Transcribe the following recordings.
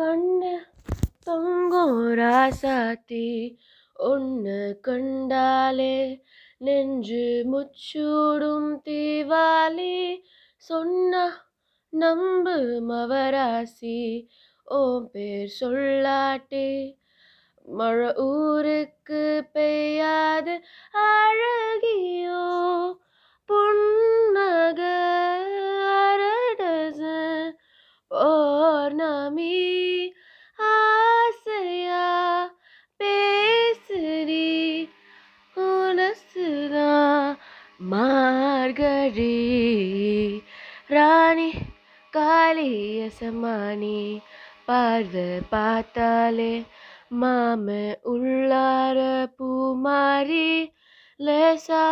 கண்ணு தொங்கும் ராசாத்தி ஒன்று கண்டாலே நெஞ்சு முச்சூடும் தீவாளி. சொன்ன நம்பு மவராசி ஓ பேர் சொல்லாட்டி. மழை ஊருக்கு பெய்யாது அழகியோ புன்னக ornami asya pesri unasla margari rani काली असमानी पार्द पाताले माम उल्लार पुमारी लेसा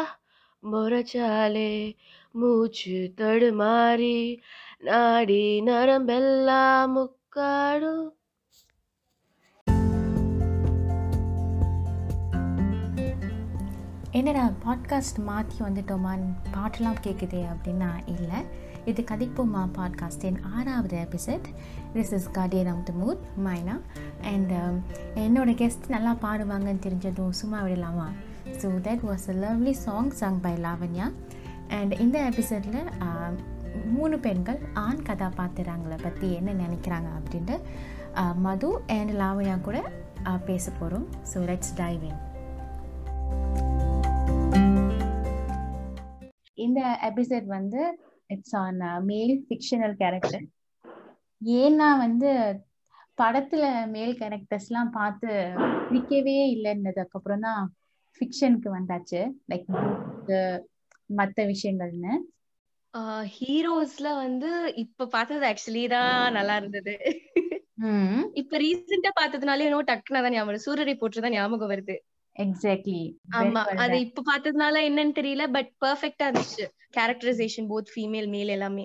मोर चाले मुझ तड़ मारी நாடி நரம்பெல்லாம் முக்காடும் என்னடா பாட்காஸ்ட் மாற்றி வந்துட்டோமான்னு பாட்டெல்லாம் கேட்குதே அப்படின்னா இல்லை. இது கதிப்போமா பாட்காஸ்டின் ஆறாவது episode this is guardian of the மூத் மைனா அண்ட் என்னோட கெஸ்ட் நல்லா பாடுவாங்கன்னு தெரிஞ்சதும் சும்மா விடலாமா? So that was a lovely song song by Lavanya and இந்த எபிசோடில் மூணு பெண்கள் ஆண் கதாபாத்திரங்களை பற்றி என்ன நினைக்கிறாங்க அப்படின்ட்டு மது அண்ட் லாவண்யா கூட பேச போகிறோம் ஸோ லெட்ஸ் டைவ் இன் இந்த எபிசோட் வந்து it's on male fictional character ஏன்னா வந்து படத்துல மேல் கேரக்டர்ஸ்லாம் பார்த்து பிடிக்கவே இல்லைன்னதுக்கு அப்புறம் தான் ஃபிக்ஷனுக்கு வந்தாச்சு. லைக் மற்ற விஷயங்கள்னு. ஹீரோஸ்ல வந்து இப்ப பார்த்தது ஆக்சுவலி தான் நல்லா இருந்தது. இப்ப ரீசெண்டா பார்த்ததுனால இன்னும் டக்குனு தான் ஞாபகம் சூரரை போட்டு தான் ஞாபகம் வருது. எக்ஸாக்ட்லி ஆமா அது இப்ப பார்த்ததுனால என்னன்னு தெரியல பட் பெர்ஃபெக்ட்டா இருந்துச்சு. கேரக்டரைசேஷன் போத் ஃபீமேல் மேல் எல்லாமே.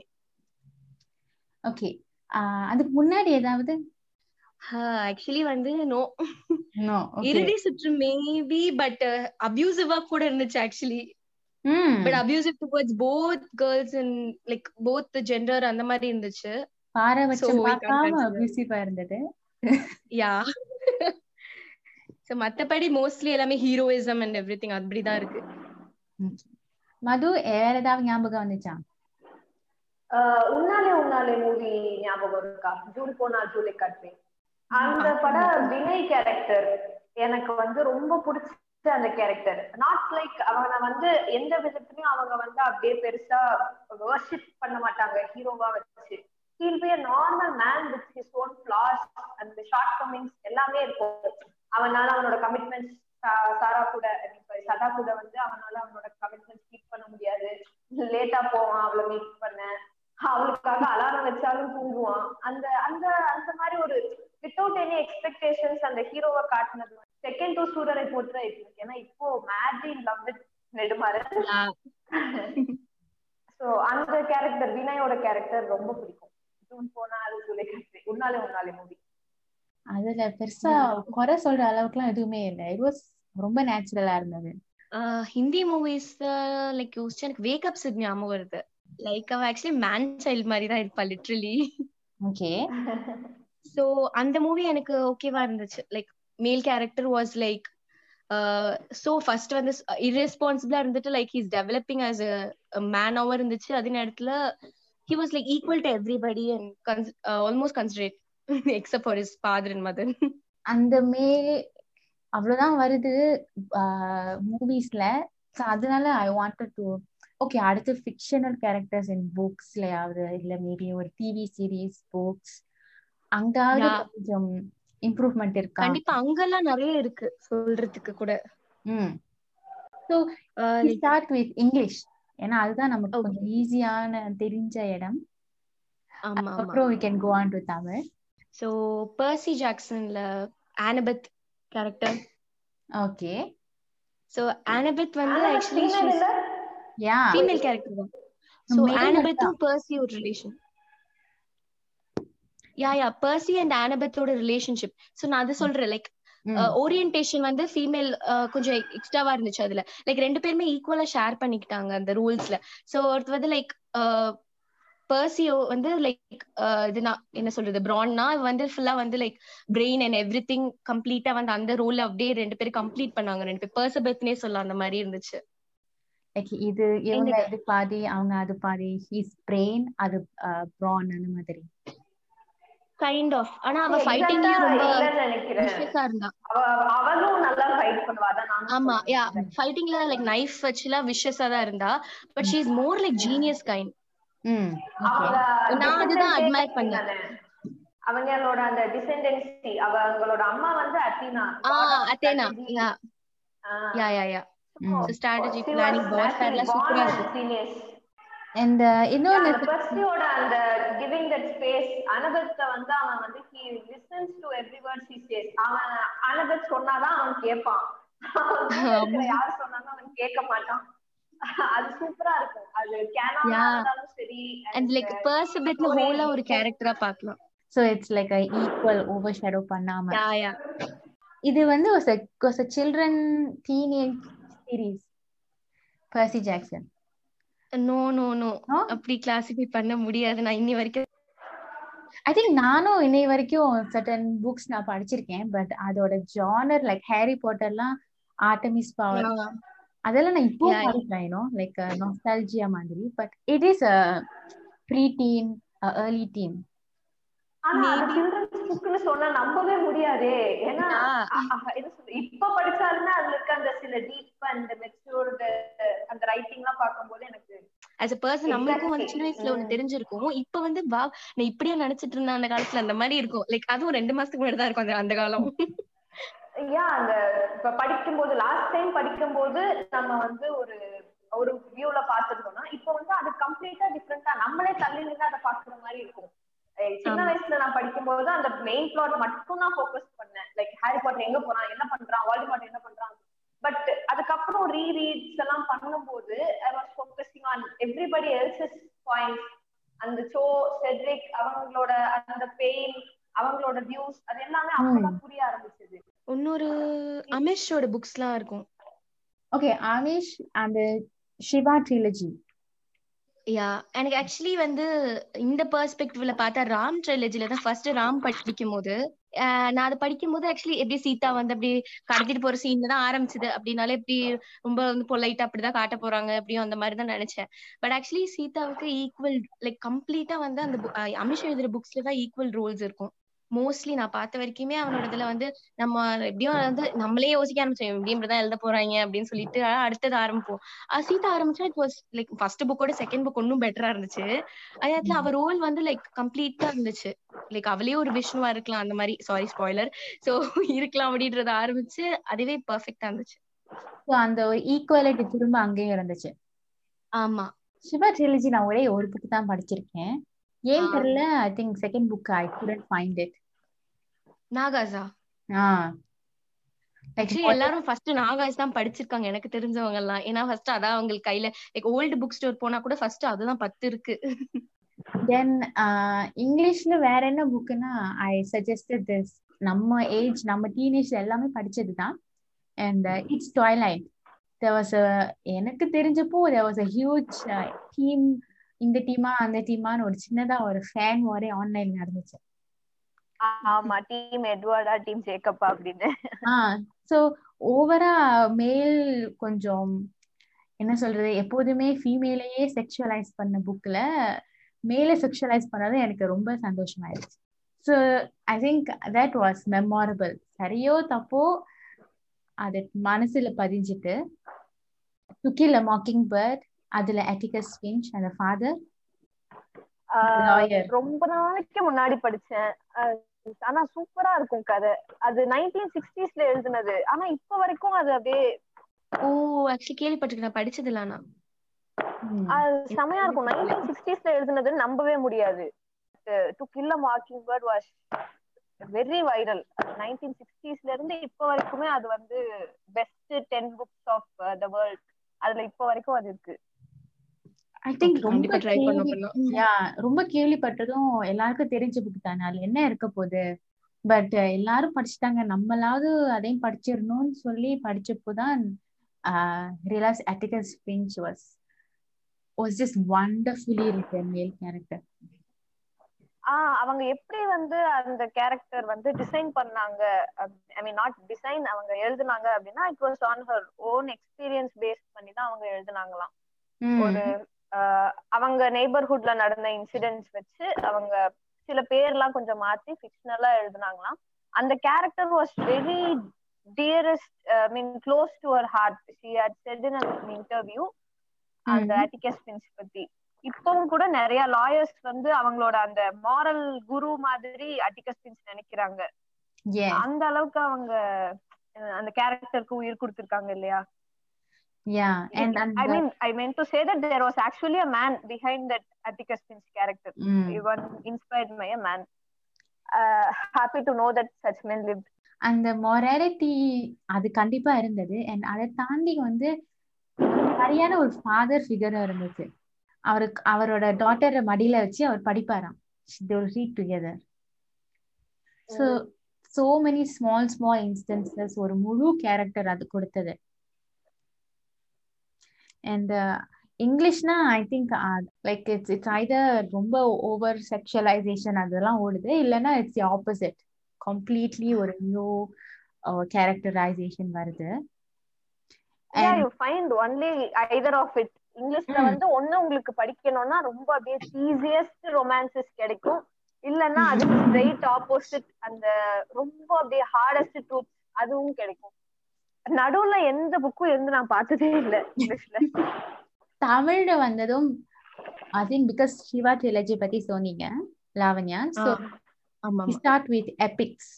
ஓகே அதுக்கு முன்னாடி ஏதாவது? ஆக்சுவலி வந்து நோ நோ இறுதி சுற்று மேபி பட் அபியூசிவா கூட இருந்துச்சு ஆக்சுவலி ம். But abusive towards both girls and like both gender அந்த மாதிரி இருந்துச்சு. பாரபட்சம் பார்க்காம. அபியூசிவா இருந்தது யா சோ மத்தபடி மோஸ்ட்லி எல்லாமே ஹீரோயிசம் அண்ட் எவ்ரி திங் அப்படிதான் இருக்கு. மது வேற ஏதாவது ஞாபகம் வந்துச்சா? ஆஹ் உன்னாலே உன்னாலே மூவி ஞாபகம் இருக்கா? ஜூன் போனா ஜூலை காட்டுவேன். அந்த படம் வினய் கேரக்டர் எனக்கு வந்து ரொம்ப பிடிச்ச அந்த கேரக்டர் நாட் லைக் அவனை வந்து எந்த விதத்துலயும் அவங்க வந்து அப்படியே பெருசா வர்ஷிப் பண்ண மாட்டாங்க ஹீரோவா வச்சு. He'll be normal man with his own flaws அந்த ஷார்ட் கமிங்ஸ் எல்லாமே இருக்கும். அவனால அவனோட கமிட்மெண்ட்ஸ் சாரா கூட சதா கூட வந்து அவனால அவனோட கமிட்மெண்ட்ஸ் கீப் பண்ண முடியாது. லேட்டா போவான் அவளை மீட் பண்ண. அவளுக்காக அலாரம் வச்சாலும் தூங்குவான். அந்த அந்த அந்த மாதிரி ஒரு வித்தவுட் எனி எக்ஸ்பெக்டேஷன்ஸ் அந்த ஹீரோவை காட்டினது செகண்ட் டூ சூரரை போட்டு இருக்கு. ஏன்னா இப்போ mad in love with Nedumaran so அந்த கேரக்டர் வினயோட கேரக்டர் ரொம்ப பிடிக்கும். ஜூன் போனா அது சொல்லி உன்னாலே உன்னாலே மூவி அதுல பெருசா குறை சொல்ற அளவுக்குலாம் எதுவுமே இல்லை. இட் வாஸ் ரொம்ப நேச்சுரலா இருந்தது. ஹிந்தி மூவிஸ் லைக் யோசிச்சு எனக்கு வேக்கப் சிட் ஞாபகம் வருது. லைக் அவ ஆக்சுவலி மேன் சைல்ட் மாதிரி தான் இருப்பா லிட்ரலி ஓகே சோ அந்த மூவி எனக்கு ஓகேவா இருந்துச்சு. Like male character was like so first வந்து இரெஸ்பான்சிபிளா இருந்துட்டு லைக் ஹீஸ் டெவலப்பிங் ஆஸ் மேனாவும் இருந்துச்சு. அதே நேரத்துல he was like equal to everybody and almost considerate except for his father and mother அந்த மேல் அவ்வளவுதான் வருது மூவிஸ்ல ஸோ அதனால ஐ வாண்டட் டு ஓகே அடுத்து ஃபிக்ஷனல் கேரக்டர்ஸ் இன் புக்ஸ்லயாவது இல்ல மேபி ஒரு டிவி சீரீஸ் புக்ஸ் அங்காவது. கொஞ்சம் இம்ப்ரூவ்மெண்ட் இருக்கா? கண்டிப்பா அங்கெல்லாம் நிறைய இருக்கு சொல்றதுக்கு கூட. ம். So Uh, like, start with English ஏன்னா அதுதான் நமக்கு. கொஞ்சம் ஈஸியான தெரிஞ்ச இடம். ஆமா ஆமா. அப்புறம் we can go on to Tamil. So Percy ஜாக்சன்ல Annabeth character okay so Annabeth வந்து ஆக்சுவலி யா ஃபீமேல் கேரக்டர் தான். சோ ஆனபத்தும் பர்சி ஒரு relation yeah yeah Percy and ஆனபத்தோட relationship so நான் அது சொல்றேன். லைக் ஓரியன்டேஷன் வந்து ஃபீமேல் கொஞ்சம் எக்ஸ்ட்ராவா இருந்துச்சு அதுல. லைக் ரெண்டு பேருமே ஈக்குவலா ஷேர் பண்ணிக்கிட்டாங்க அந்த ரூல்ஸ்ல சோ ஒருத்தர் வந்து லைக் பர்சியோ வந்து லைக் இது நான் என்ன சொல்றது பிரான்னா வந்து ஃபுல்லா வந்து like brain and everything கம்ப்ளீட்டா வந்து அந்த ரோல் அப்படியே ரெண்டு பேரும் கம்ப்ளீட் பண்ணாங்க. ரெண்டு பேர் பர்சபெத்னே சொல்லலாம் அந்த மாதிரி இருந்துச்சு. இது இவங்க இது பாதி அவங்க அது பாதி ஹீஸ் பிரெயின் அது ப்ரான் அந்த மாதிரி. கைண்ட் ஆஃப் ஆனா அவ ஃபைட்டிங்லயும் ரொம்ப நினைக்கிறேன். அவளும் நல்லா ஃபைட் பண்ணுவா அதான் ஆமா யா ஃபைட்டிங்ல லைக் நைஃப் வச்சுலாம் விஷஸா தான் இருந்தா. But she is more like genius kind ம் நான் அதுதான் admire பண்ணேன். அவங்களோட அந்த டிசெண்டன்சி அவங்களோட அம்மா வந்து அத்தீனா ஆ அத்தேனா யா யா யா யா ஸ்ட்ராட்டஜி பிளானிங் வார்ஃபேர்ல சூப்பரா இருக்கு. அண்ட் இன்னொன்னு பர்சியோட அந்த கிவிங் தட் ஸ்பேஸ் அனபத்த வந்து அவன் வந்து he listens to every word he says அவன் அனபத் சொன்னாதான் அவன் கேட்பான். யார் சொன்னாலும் அவன் கேட்க மாட்டான். அது சூப்பரா இருக்கும். அது கேனா சரி அண்ட் லைக் பர்சபெத்ல ஹோலா ஒரு கேரக்டரா பார்க்கலாம். So it's like equal overshadow பண்ணாம. இது வந்து was a was a children teenage series. Percy Jackson no no no No? அப்படி கிளாசிஃபை பண்ண முடியாது. நான் இன்னி வரைக்கும் ஐ திங்க் நானும் இன்னை வரைக்கும் சர்டன் புக்ஸ் நான் படிச்சிருக்கேன். பட் அதோட ஜானர் லைக் ஹாரி பாட்டர்லாம் ஆர்டமிஸ் பவர் அதெல்லாம் நான் இப்போ. படிக்கிறேன் லைக் நாஸ்டாலஜியா மாதிரி. But it is pre teen early teen புக்னு சொன்னா நம்பவே முடியாதே. ஏன்னா இப்ப படிச்சாலுமே அதுல இருக்க அந்த சில டீப் அண்ட் மெச்சூர்டு அந்த ரைட்டிங் எல்லாம் பார்க்கும்போது எனக்கு ஆஸ் அ பர்சன் நம்மளுக்கும் வந்து. சின்ன வயசுல ஒண்ணு. தெரிஞ்சிருக்கும். இப்ப வந்து வா நான் இப்படியா நினைச்சிட்டு இருந்தேன் அந்த காலத்துல அந்த மாதிரி இருக்கும். லைக் அதுவும் ரெண்டு மாசத்துக்கு முன்னாடி தான் இருக்கும் அந்த அந்த காலம். யா அந்த இப்ப படிக்கும்போது லாஸ்ட் டைம் படிக்கும்போது நம்ம வந்து ஒரு ஒரு வியூல பாத்துருந்தோம்னா இப்ப வந்து அது கம்ப்ளீட்டா டிஃப்ரெண்டா நம்மளே தள்ளி நின்று அதை பாக்குற மாதிரி இருக்கும். சின்ன. வயசுல நான் படிக்கும்போது அந்த மெயின் பிளாட் மட்டும் தான் ஃபோக்கஸ் பண்ணேன். லைக் ஹாரி பாட்டர் எங்க போறான் என்ன பண்றான் வால்டிமார்ட் என்ன பண்றான். பட் அதுக்கப்புறம் ரீ ரீட்ஸ் எல்லாம் பண்ணும்போது I was focusing on everybody else's points அந்த சோ செட்ரிக் அவங்களோட அந்த பெயின் அவங்களோட வியூஸ் அது எல்லாமே அப்பதான் புரிய ஆரம்பிச்சது. இன்னொரு அமிஷோட புக்ஸ் எல்லாம் இருக்கும். ஓகே ஆமிஷ் அந்த சிவா ட்ரிலஜி யா எனக்கு ஆக்சுவலி வந்து இந்த பெர்ஸ்பெக்டிவ்ல பார்த்தா ராம் ட்ரைலஜில தான் ஃபர்ஸ்ட் ராம் படிக்கும் போது ஆஹ் நான் அதை படிக்கும் போது ஆக்சுவலி எப்படி சீதா வந்து அப்படி கடத்திட்டு போற சீன்ல தான் ஆரம்பிச்சது. அப்படின்னாலே இப்படி ரொம்ப வந்து பொலைட்டா அப்படிதான் காட்ட போறாங்க. அப்படியும் அந்த மாதிரி தான் நினைச்சேன். பட் ஆக்சுவலி சீதாவுக்கு ஈக்குவல் லைக் கம்ப்ளீட்டா வந்து அந்த அமிஷ் எழுதுற புக்ஸ்ல தான் ஈக்குவல் ரோல்ஸ் இருக்கும். மோஸ்ட்லி நான் பார்த்த வரைக்குமே அவனோட இதுல வந்து நம்ம எப்படியும் வந்து நம்மளே யோசிக்க ஆரம்பிச்சோம் எப்படியும் இப்படிதான் எழுத போறாங்க அப்படின்னு சொல்லிட்டு அடுத்தது ஆரம்பிப்போம். சீதா ஆரம்பிச்சா இட் வாஸ் லைக் ஃபர்ஸ்ட் புக்கோட செகண்ட் புக் இன்னும் பெட்டரா இருந்துச்சு. அதே நேரத்துல அவ ரோல் வந்து லைக் கம்ப்ளீட்டா இருந்துச்சு. லைக் அவளே ஒரு விஷ்ணுவா இருக்கலாம் அந்த மாதிரி. சாரி ஸ்பாய்லர் சோ இருக்கலாம் அப்படின்றத ஆரம்பிச்சு அதுவே பெர்ஃபெக்டா இருந்துச்சு. ஸோ அந்த ஒரு ஈக்குவாலிட்டி திரும்ப அங்கேயும் இருந்துச்சு. ஆமா. சிவா ட்ரிலஜி நான் ஒரே ஒரு புக் தான் படிச்சிருக்கேன். ஏன். தெரியல? I think second book I couldn't find it நாகாஸா ஆ. ஆக்சுவலி எல்லாரும் ஃபர்ஸ்ட் நாகாஸ் தான் படிச்சிருக்காங்க எனக்கு தெரிஞ்சவங்க எல்லாம் ஏன்னா ஃபர்ஸ்ட் அதான் அவங்களுக்கு கையில லைக் ஓல்டு புக் ஸ்டோர் போனா கூட ஃபர்ஸ்ட் அதுதான் பத்து இருக்கு. தென் இங்கிலீஷ்ல வேற என்ன புக்குன்னா ஐ சஜஸ்டட் திஸ் நம்ம ஏஜ் நம்ம டீனேஜ் எல்லாமே படிச்சது தான் and it's there was a எனக்கு தெரிஞ்சப்போ there was a huge theme இந்த டீமா அந்த டீமான்னு ஒரு சின்னதா ஒரு ஃபேன் வாரே ஆன்லைன் நடந்துச்சு. ஆமா டீம் எட்வர்டா டீம் ஜேக்கப்பா அப்படின்னு. ஸோ ஓவரா மேல் கொஞ்சம் என்ன சொல்றது எப்போதுமே ஃபீமேலையே செக்ஷுவலைஸ் பண்ண புக்ல மேலே செக்ஷுவலைஸ் பண்ணது எனக்கு ரொம்ப சந்தோஷமாயிருச்சு. So I think that was memorable சரியோ தப்போ அது மனசுல பதிஞ்சிட்டு துக்கில மாக்கிங் பேர்ட் அதுல அட்டிகஸ் ஸ்பின்ச் அந்த ஃபாதர். ரொம்ப நாளைக்கு முன்னாடி படிச்சேன். ஆனா சூப்பரா இருக்கும் கதை. அது நைன்டீன் சிக்ஸ்டீஸ்ல எழுதுனது. ஆனா இப்ப வரைக்கும் அது அப்படியே ஓ ஆக்சுவலி கேள்விப்பட்டிருக்கேன். படிச்சது இல்ல அது செமையா இருக்கும். நைன்டீன் சிக்ஸ்டீஸ்ல எழுதுனது நம்பவே முடியாது. To kill mockingbird was very viral nineteen சிக்ஸ்டீஸ்ல இருந்து இப்ப வரைக்குமே அது வந்து best ten books of the world அதுல இப்ப வரைக்கும் அது இருக்கு. ஐ திங்க் ரொம்ப கண்டிப்பா ட்ரை ரொம்ப கேள்விப்பட்டதும் எல்லாருக்கும் தெரிஞ்ச புக் தானே அதுல என்ன இருக்க போகுது? பட் எல்லாரும் படிச்சுட்டாங்க நம்மளாவது அதையும் படிச்சிடணும்னு சொல்லி படிச்சப்போதான் realise Atticus Finch was was just wonderfully written male character ah அவங்க எப்படி வந்து அந்த கேரக்டர் வந்து டிசைன் பண்ணாங்க ஐ மீன் நாட் டிசைன் அவங்க எழுதுனாங்க அப்படின்னா it was on her own experience base பண்ணி தான் அவங்க எழுதுனாங்களாம். ஒரு அவங்க நெய்பர்ஹுட்ல நடந்த இன்சிடென்ட்ஸ் வச்சு அவங்க சில பேர்லாம் கொஞ்சம் மாத்தி ஃபிக்ஷனலா எழுதுனாங்களாம். அந்த character was very dearest mean close to our heart she had said in interview அந்த அட்டிகஸ் பிரின்ஸ் பத்தி. இப்பவும் கூட நிறைய லாயர்ஸ் வந்து அவங்களோட அந்த மாரல் குரு மாதிரி அட்டிகஸ் பிரின்ஸ் நினைக்கிறாங்க. அந்த அளவுக்கு அவங்க அந்த கேரக்டருக்கு உயிர் கொடுத்திருக்காங்க இல்லையா? Yeah and, and i mean i meant to say that there was actually a man behind that atticus finch character mm. even inspired by a man uh, happy to know that such men lived அந்த morality அது கண்டிப்பா இருந்தது and அதை தாண்டி வந்து சரியான ஒரு father ஃபிகரும் இருந்துச்சு அவருக்கு அவரோட டாட்டரை மடியில வச்சு அவர் படிப்பாராம் read together so so many small small instances ஒரு முழு கேரக்டர் அது கொடுத்தது and இங்கிலீஷ்னா I think like it's it's either ரொம்ப ஓவர் செக்ஷுவலைசேஷன் அதெல்லாம் ஓடுது. இல்லைன்னா இட்ஸ் ஆப்போசிட் கம்ப்ளீட்லி ஒரு நியூ கேரக்டரைசேஷன் வருது. Yeah you find only either of it. இங்கிலீஷ்ல வந்து ஒண்ணு உங்களுக்கு படிக்கணும்னா ரொம்ப அப்படியே ஈஸியஸ்ட் ரொமான்சஸ் கிடைக்கும். இல்லன்னா அதுக்கு ஸ்ட்ரெயிட் ஆப்போசிட் அந்த ரொம்ப அப்படியே ஹார்டஸ்ட் ட்ரூத் அதுவும் கிடைக்கும். நடுவுல எந்த புக்கும் இருந்து நான் பார்த்ததே இல்ல இங்கிலீஷ்ல தமிழ்ல வந்ததும் I think because Shiva trilogy பத்தி சொன்னீங்க Lavanya. So start with epics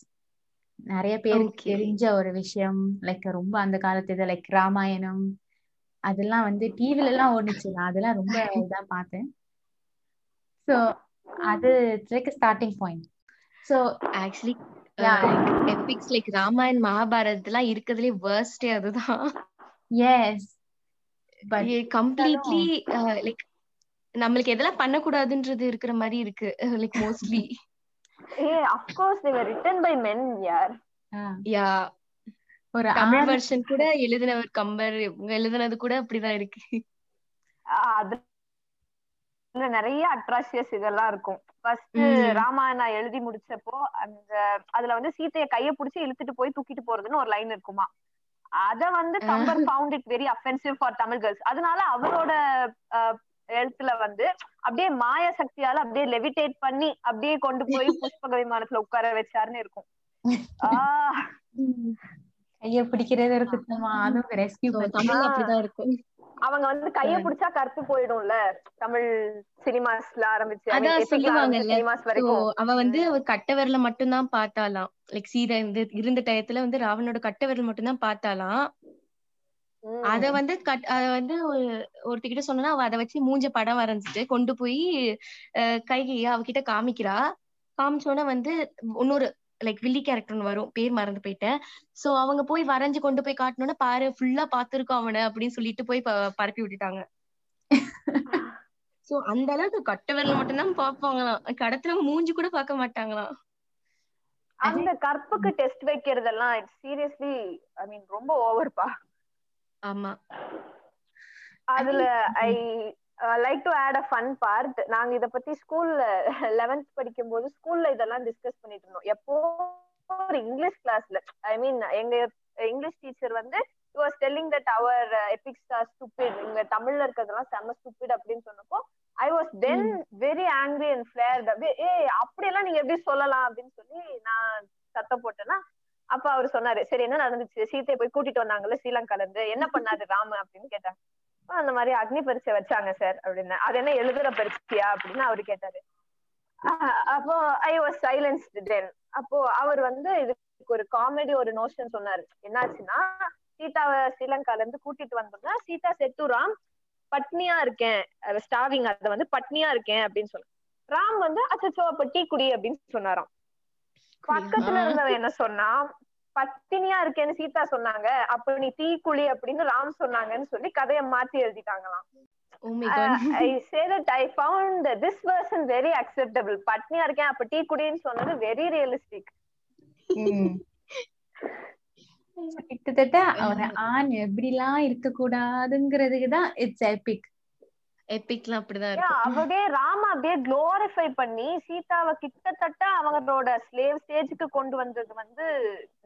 நிறைய பேருக்கு தெரிஞ்ச ஒரு விஷயம். லைக் ரொம்ப அந்த காலத்து இது லைக் ராமாயணம். அதெல்லாம் வந்து டிவில எல்லாம் ஓடுச்சு. நான் அதெல்லாம் ரொம்ப இதா பார்த்தேன். சோ அது starting point so actually epics like Ramayan மகாபாரத்லாம் இருக்கிறதுலே வேர்ஸ்டே அதுதான். எஸ் பட் கம்ப்ளீட்லி லைக் நம்மளுக்கு எதெல்லாம் பண்ணக்கூடாதுன்றது இருக்கிற மாதிரி இருக்கு. Like mostly uh of course they were written by men யார் யா ஒரு தமிழ் வெர்ஷன் கூட எழுதினவர் கம்பர் இவங்க எழுதினது கூட அப்படிதான் இருக்கு. அதுல நிறைய அட்ராசியஸ் இதெல்லாம் இருக்கும். ஃபர்ஸ்ட் ராமாயணா எழுதி முடிச்சப்போ அந்த அதுல வந்து சீத்தைய கைய புடிச்சு இழுத்துட்டு போய் தூக்கிட்டு போறதுன்னு ஒரு லைன் இருக்குமா? அத வந்து Kambar found it very offensive for Tamil girls அதனால அவரோட எழுத்துல வந்து அப்படியே மாய சக்தியால அப்படியே லெவிடேட் பண்ணி அப்படியே கொண்டு போய் புஷ்பக விமானத்துல உட்கார வச்சாருன்னு இருக்கும். ஆஹ் கைய பிடிக்கிறது ஒரு குத்தமா. அதுவும் ரெஸ்கியூ தமிழ் அப்படிதான் இருக்கும் அவங்க வந்து கைய பிடிச்சா கருத்து போயிடும்ல. தமிழ் சினிமாஸ்ல ஆரம்பிச்சு சினிமாஸ் வரைக்கும். அவ வந்து கட்ட விரல மட்டும்தான் பார்த்தாலாம். லைக் சீதா இருந்து இருந்த டயத்துல வந்து ராவனோட கட்ட விரல் மட்டும்தான் பார்த்தாலாம். அத வந்து கட் அத வந்து ஒருத்திக்கிட்ட சொன்னா அவ அதை வச்சு மூஞ்ச படம் வரைஞ்சிட்டு கொண்டு போய் கைகையா அவகிட்ட காமிக்கிறா. காமிச்சோன்னா வந்து இன்னொரு லைக் வில்லி கேரக்டர் வரும். பேர் மறந்து போயிட்டேன். சோ அவங்க போய் வரைஞ்சு கொண்டு போய் காட்டணும்னா பாரு ஃபுல்லா பாத்துருக்கோம் அவனை அப்படின்னு சொல்லிட்டு போய் பரப்பி விட்டுட்டாங்க. சோ அந்த அளவுக்கு கட்ட விரல் மட்டும்தான் பாப்பாங்களாம் கடத்துல மூஞ்சி கூட பார்க்க மாட்டாங்களாம். அந்த கற்புக்கு டெஸ்ட் வைக்கிறதெல்லாம் இட்ஸ் சீரியஸ்லி ஐ மீன் ரொம்ப ஓவர்பா ஆமா. அதுல I like to add a fun part நாங்க இத பத்தி ஸ்கூல்ல லெவன்த் படிக்கும் போது ஸ்கூல்ல இதெல்லாம் டிஸ்கஸ் பண்ணிட்டு இருந்தோம். எப்போ ஒரு இங்கிலீஷ் கிளாஸ்ல ஐ மீன் எங்க இங்கிலீஷ் டீச்சர் வந்து was telling that our epics are stupid இங்க தமிழ்ல இருக்கிறதெல்லாம் செம்ம ஸ்டூபிட் அப்படின்னு சொன்னப்போ I was then very angry and அப்படியே ஏ அப்படியெல்லாம் நீங்க எப்படி சொல்லலாம் அப்படின்னு சொல்லி நான் சத்தம் போட்டேன்னா அப்ப அவர் சொன்னாரு சரி என்ன நடந்துச்சு? சீத்தையை போய் கூட்டிட்டு வந்தாங்கல்ல ஸ்ரீலங்கால இருந்து. என்ன பண்ணாரு ராம? அப்படின்னு கேட்டாங்க. அந்த மாதிரி அக்னி பரீட்சை வச்சாங்க சார் அப்படின்னு. அது என்ன எழுதுற பரீட்சையா அப்படின்னு அவரு கேட்டாரு. அப்போ ஐ வாஸ் சைலன்ஸ் தென் அப்போ அவர் வந்து இதுக்கு ஒரு காமெடி ஒரு நோஷன் சொன்னாரு. என்னாச்சுன்னா சீதாவை ஸ்ரீலங்கால இருந்து கூட்டிட்டு வந்தோம்னா சீதா செட்டுராம் பட்னியா இருக்கேன். ஸ்டாவிங் அத வந்து பட்னியா இருக்கேன் அப்படின்னு சொன்ன ராம் வந்து அச்சோ அப்ப டீ குடி அப்படின்னு சொன்னாராம். பக்கத்துல இருந்தவன் என்ன சொன்னா பத்தினியா இருக்கேன்னு சீதா சொன்னாங்க. அப்ப நீ டீ குழி அப்படின்னு ராம் சொன்னாங்கன்னு சொல்லி கதைய மாத்தி எழுதிட்டாங்களாம். I say that I found this version very acceptable பட்னியா இருக்கேன் அப்ப டீ குடின்னு சொன்னது வெரி ரியலிஸ்டிக் கிட்டத்தட்ட ஒரு ஆண் எப்படிலாம் இருக்க கூடாதுங்கிறதுக்கு தான் இட்ஸ் எபிக் எபிக்லாம் அப்படிதான் Yeah, இருக்கும். அப்படியே ராம அப்படியே குளோரிஃபை பண்ணி சீதாவை கிட்டத்தட்ட அவங்களோட ஸ்லேவ் ஸ்டேஜுக்கு கொண்டு வந்தது வந்து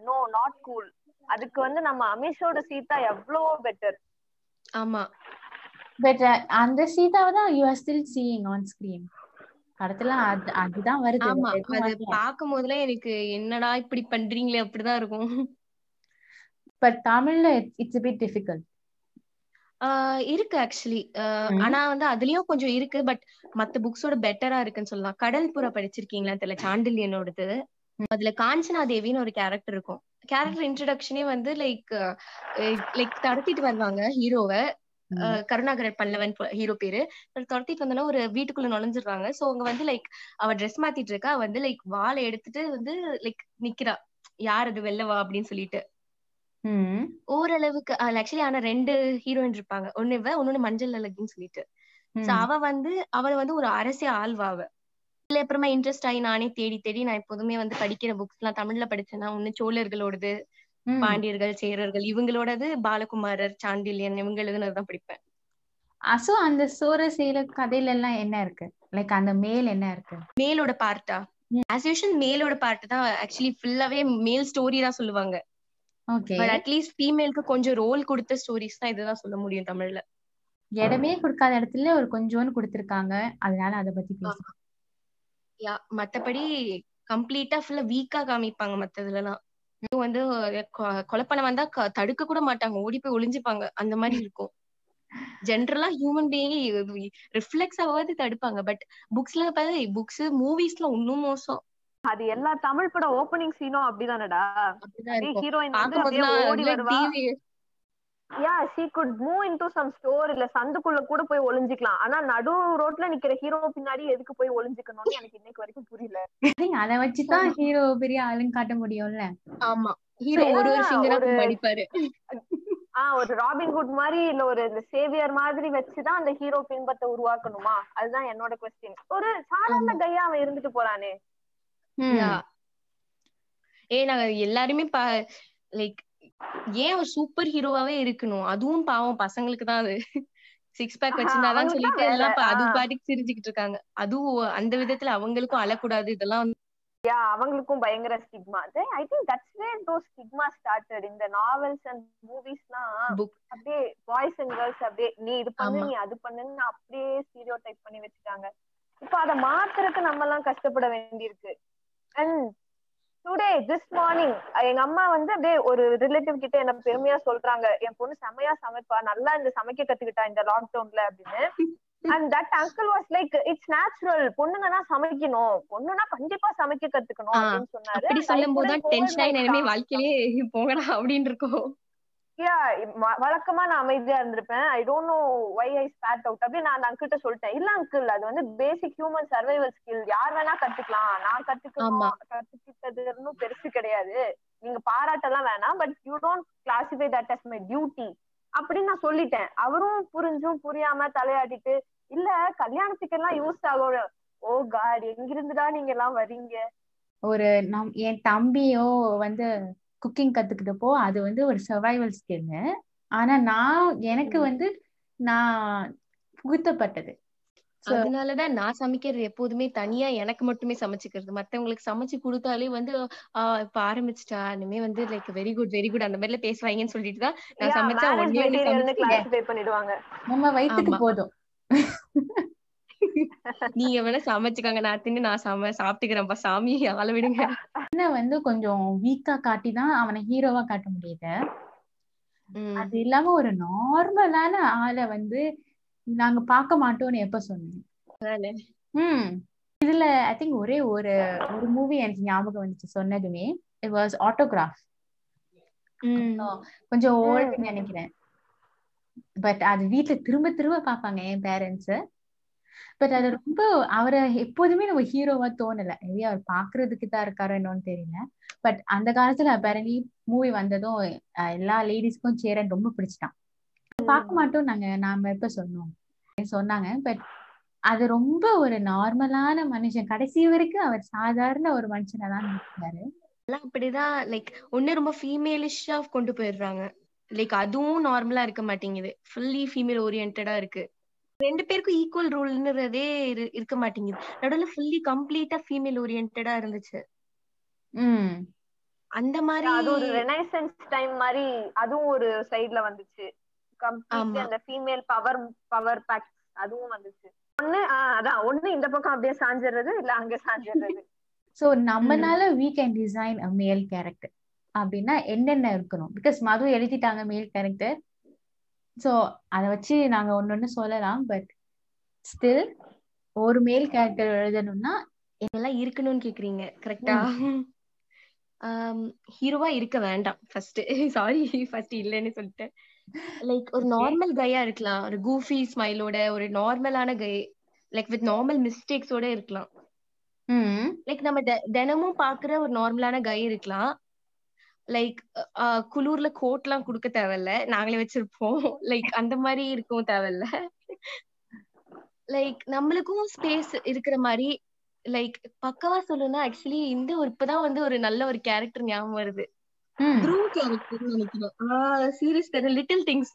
நோ நாட் கூல் அதுக்கு வந்து நம்ம அமிஷோட சீதா எவ்வளவோ பெட்டர் ஆமா. பட் அந்த சீதாவை தான் you are still seeing on screen படத்துல அது அதுதான் வருது. ஆமா. அது. பார்க்கும் போதுலாம் எனக்கு என்னடா இப்படி பண்றீங்களே அப்படிதான் இருக்கும். பட் தமிழ்ல இட்ஸ் பிட் டிஃபிகல்ட் இருக்கு ஆக்சுவலி. ஆனா வந்து அதுலயும் கொஞ்சம் இருக்கு. பட் மத்த புக்ஸோட பெட்டரா இருக்குன்னு சொல்லலாம். கடல் புறா படிச்சிருக்கீங்களா தெரியல? சாண்டில்யனோடது. அதுல காஞ்சனா தேவின்னு ஒரு கேரக்டர் இருக்கும். கேரக்டர் இன்ட்ரடக்ஷனே வந்து லைக் லைக் தடத்திட்டு வருவாங்க ஹீரோவை கருணாகரன் பல்லவன் ஹீரோ பேரு. துரத்திட்டு வந்தோன்னா ஒரு வீட்டுக்குள்ள நுழைஞ்சிடுறாங்க சோ அவங்க வந்து லைக் அவ ட்ரெஸ் மாத்திட்டு இருக்கா. வந்து லைக் வாழை எடுத்துட்டு வந்து லைக் நிக்கிறா. யார் அது? வெள்ளவா அப்படின்னு சொல்லிட்டு. ம். ஓரளவுக்கு ஆக்சுவலி ஆனா ரெண்டு ஹீரோயின் இருப்பாங்க. ஒண்ணு இவ இன்னொன்னு மஞ்சள் அழகின்னு சொல்லிட்டு. சோ அவ வந்து அவ வந்து ஒரு அரசியல் ஆள்வா அவ. இல்ல அப்புறமா இன்ட்ரெஸ்ட் ஆகி நானே தேடி தேடி நான் எப்போதுமே வந்து படிக்கிற புக்ஸ் எல்லாம் தமிழ்ல படிச்சேன்னா ஒண்ணு சோழர்களோடது பாண்டியர்கள் சேரர்கள் இவங்களோடது பாலகுமாரர் சாண்டில்யன் இவங்க எழுதுனதுதான் படிப்பேன். அசோ அந்த சோர சேல கதையில எல்லாம் என்ன இருக்கு? லைக் அந்த மேல் என்ன இருக்கு? மேலோட பார்ட்டா ஆஸ் யூஷுவல் மேலோட பார்ட் தான் ஆக்சுவலி ஃபுல்லாவே மேல் ஸ்டோரி தான் சொல்லுவாங்க. பட் அட்லீஸ்ட் ஃபீமேலுக்கு கொஞ்சம் ரோல் கொடுத்த ஸ்டோரிஸ் தான் இதுதான் சொல்ல முடியும் தமிழ்ல. இடமே கொடுக்காத இடத்துல ஒரு கொஞ்சோன்னு கொடுத்திருக்காங்க. அதனால அத பத்தி பேசலாம் யா மத்தபடி கம்ப்ளீட்டா ஃபுல்லா வீக்கா காமிப்பாங்க மத்ததுல எல்லாம் இதுவும் வந்து கொலை பண்ண வந்தா தடுக்க கூட மாட்டாங்க. ஓடி போய் ஒளிஞ்சுப்பாங்க. அந்த மாதிரி இருக்கும். ஜென்ரலா ஹியூமன் பீயிங் ரிஃப்ளெக்ஸ் ஆகாது தடுப்பாங்க. பட் புக்ஸ்ல பார்த்தா புக்ஸ் மூவிஸ்ல இன்னும் மோசம். அது எல்லா தமிழ் பட ஓப்பனிங் சீனும் அப்படிதானடா? ஹீரோயின் வந்து அப்படியே பார்க்கும்போதுலாம் ஓடி வருவா. Yeah she could move into some store இல்ல சந்துக்குள்ள கூட போய் ஒளிஞ்சுக்கலாம். ஆனா நடு ரோட்ல நிக்கிற ஹீரோ பின்னாடி எதுக்கு போய் ஒளிஞ்சுக்கணும்னு எனக்கு இன்னைக்கு வரைக்கும் புரியல. அத வச்சுதான் ஹீரோ பெரிய ஆளுன்னு காட்ட முடியும்ல? ஆமா. ஹீரோ ஒரு ஒரு ஃபிங்கரா அடிப்பாரு ஆஹ் ஒரு ராபின் ஹுட் மாதிரி இல்ல ஒரு இந்த சேவியர் மாதிரி வச்சுதான் அந்த ஹீரோ பின்பத்தை உருவாக்கணுமா? அதுதான் என்னோட கொஸ்டின் ஒரு சாதாரண கையா அவன் இருந்துட்டு போறானே. ம். யா ஏ நாங்க எல்லாருமே பா லைக் ஏன் ஒரு சூப்பர் ஹீரோவாவே இருக்கணும்? அதுவும் பாவம் பசங்களுக்கு தான் அது. சிக்ஸ் பேக் ஆஹா, வச்சிருந்தாதான் அவங்களுக்கு சொல்லிட்டு எல்லாம் பா-. அது. பாட்டுக்கு சிரிச்சுக்கிட்டு இருக்காங்க. அதுவும் அந்த விதத்துல அவங்களுக்கும் அழக்கூடாது இதெல்லாம் யா அவங்களுக்கும் பயங்கர stigma I think that's where though stigma started இந்த நாவல்ஸ் அண்ட் மூவிஸ்லாம் புக் அப்படியே பாய்ஸ் அண்ட் கேர்ள்ஸ் அப்படியே நீ இது பண்ணு ஆமா. நீ அது பண்ணுன்னு அப்படியே ஸ்டீரியோ டைப் பண்ணி வச்சுட்டாங்க. இப்ப அத மாத்துறதுக்கு நம்ம எல்லாம் கஷ்டப்பட வேண்டியிருக்கு. அண்ட் டுடே திஸ் மார்னிங் எங்க அம்மா வந்து அப்படியே ஒரு ரிலேட்டிவ் கிட்ட என்ன பெருமையா சொல்றாங்க. என் பொண்ணு செமையா சமைப்பா. நல்லா இந்த சமைக்க கத்துக்கிட்டா இந்த லாக்டவுன்ல அப்படின்னு. And that uncle was like it's natural பொண்ணுங்க தான் சமைக்கணும். பொண்ணுனா கண்டிப்பா சமைக்க கத்துக்கணும் அப்படின்னு சொன்னாரு. அப்படி சொல்லும் hold டென்ஷன் ஆகி. வாழ்க்கையிலே போகடா அப்படின்னு இருக்கும் வ- வழக்கமா நான் அமைதியா இருந்திருப்பேன். I don't know why I start out அப்படியே நான் அந்த அங்கிட்ட சொல்லிட்டேன். இல்ல அங்கிள் அது வந்து பேசிக் ஹியூமன் சர்வைவல் ஸ்கில் யார் வேணா கத்துக்கலாம். நான் கத்துக்கணும் ஆமா. கத்துக்கிட்டது பெருசு கிடையாது. நீங்க பாராட்டெல்லாம் வேணாம் but you don't classify that as my duty அப்படின்னு நான் சொல்லிட்டேன். அவரும் புரிஞ்சும் புரியாம தலையாட்டிட்டு இல்ல கல்யாணத்துக்கு எல்லாம் யூஸ் ஆகும் ஓ காட் எங்கிருந்துடா நீங்க எல்லாம் வர்றீங்க? ஒரு நம் என் தம்பியோ வந்து குக்கிங் கத்துக்கிட்டப்போ அது வந்து ஒரு சர்வைவல் ஸ்கில்னு ஆனா நான் எனக்கு. வந்து நான் புகுத்தப்பட்டது. அதனாலதான் நான் சமைக்கிறது எப்போதுமே தனியா எனக்கு மட்டுமே சமைச்சுக்கிறது. மத்தவங்களுக்கு சமைச்சு கொடுத்தாலே வந்து ஆஹ் இப்ப ஆரம்பிச்சிட்டா. இனிமே வந்து like very good very good அந்த மாதிரில பேசுவாங்கன்னு சொல்லிட்டு தான் நான் சமைச்சா நம்ம வயிற்றுக்கு. போதும். நீங்க வேணா சமைச்சுக்காங்க. நான் தின்னு நான் சம சாப்பிட்டுக்கிறேன்ப்பா. சாமி ஆள விடுங்க. அவனை வந்து கொஞ்சம் வீக்கா காட்டி தான் அவனை ஹீரோவா காட்ட முடியுது. அது இல்லாம ஒரு நார்மலான ஆளை வந்து நாங்க பார்க்க மாட்டோம்னு எப்ப சொன்னீங்க. ம். இதுல ஐ திங்க் ஒரே ஒரு ஒரு மூவி எனக்கு ஞாபகம் வந்துச்சு சொன்னதுமே. இட் வாஸ் ஆட்டோகிராஃப் கொஞ்சம் ம். ஓல்டுன்னு நினைக்கிறேன். பட் அது வீட்ல திரும்ப திரும்ப பார்ப்பாங்க என் பேரண்ட்ஸ் பட் அது ரொம்ப அவரை எப்போதுமே நம்ம ஹீரோவா தோணல. மேபி அவர் பாக்குறதுக்கு தான் இருக்காரோ என்னன்னு தெரியல. பட் அந்த காலத்துல அப்பரண்டி மூவி வந்ததும் எல்லா லேடிஸ்க்கும் சேரன் ரொம்ப பிடிச்சிட்டான். பார்க்க மாட்டோம் நாங்க நாம எப்ப சொன்னோம்? சொன்னாங்க. பட் அது ரொம்ப ஒரு நார்மலான மனுஷன். கடைசி வரைக்கும் அவர் சாதாரண ஒரு மனுஷனா தான் இருக்காரு அப்படிதான். லைக் ஒண்ணு ரொம்ப ஃபீமேலிஷா கொண்டு போயிடுறாங்க. லைக் அதுவும் நார்மலா இருக்க மாட்டேங்குது. ஃபுல்லி ஃபீமேல் ஓரியன்டா இருக்கு. ரெண்டு பேருக்கும் ஈக்குவல் ரோல்ன்றதே இருக்க மாட்டேங்குது. நடுவுல ஃபுல்லி கம்ப்ளீட்டா ஃபீமேல் ஓரியன்டா இருந்துச்சு. ம். அந்த மாதிரி அது ஒரு ரெனைசன்ஸ் டைம் மாதிரி அதுவும் ஒரு சைடுல வந்துச்சு. கம்ப்ளீட்லி. அந்த ஃபீமேல் பவர் பவர் பேக் அதுவும் வந்துச்சு. ஒண்ணு ஆஹ் அதான் ஒண்ணு இந்த பக்கம் அப்படியே சாஞ்சிடுறது இல்ல அங்க சாஞ்சிடுறது ஸோ நம்மனால வீ கேன் டிசைன் அ மேல் கேரக்டர் அப்படின்னா என்னென்ன இருக்கணும்? பிகாஸ் மது எழுதிட்டாங்க மேல் கேரக்டர் ஸோ அதை வச்சு நாங்க ஒன்னு ஒண்ணு சொல்லலாம். பட் ஸ்டில் ஒரு மேல் கேரக்டர் எழுதணும்னா எல்லாம் இருக்கணும்னு கேக்குறீங்க கரெக்டா ஹீரோவா இருக்க வேண்டாம். ஃபர்ஸ்ட் சாரி ஃபர்ஸ்ட் இல்லைன்னு சொல்லிட்டேன் லைக் ஒரு நார்மல் கையா இருக்கலாம். ஒரு கூஃபி ஸ்மைலோட ஒரு நார்மலான கை லைக் வித் நார்மல் மிஸ்டேக்ஸோட இருக்கலாம். லைக் நம்ம தினமும் பாக்குற ஒரு நார்மலான கை இருக்கலாம். லைக் குளூர்ல கோட் எல்லாம் கொடுக்க தேவையில்ல. நாங்களே வச்சிருப்போம். லைக் அந்த மாதிரி இருக்கவும் தேவையில்ல. லைக் நம்மளுக்கும் ஸ்பேஸ் இருக்கிற மாதிரி லைக் பக்கவா சொல்லணும்னா ஆக்சுவலி இந்த ஒரு இப்பதான் வந்து ஒரு நல்ல ஒரு கேரக்டர் ஞாபகம் வருது. ம். த்ரூ கேரக்டர் நினைக்கிறேன் சீரியஸ் தர லிட்டில் திங்ஸ்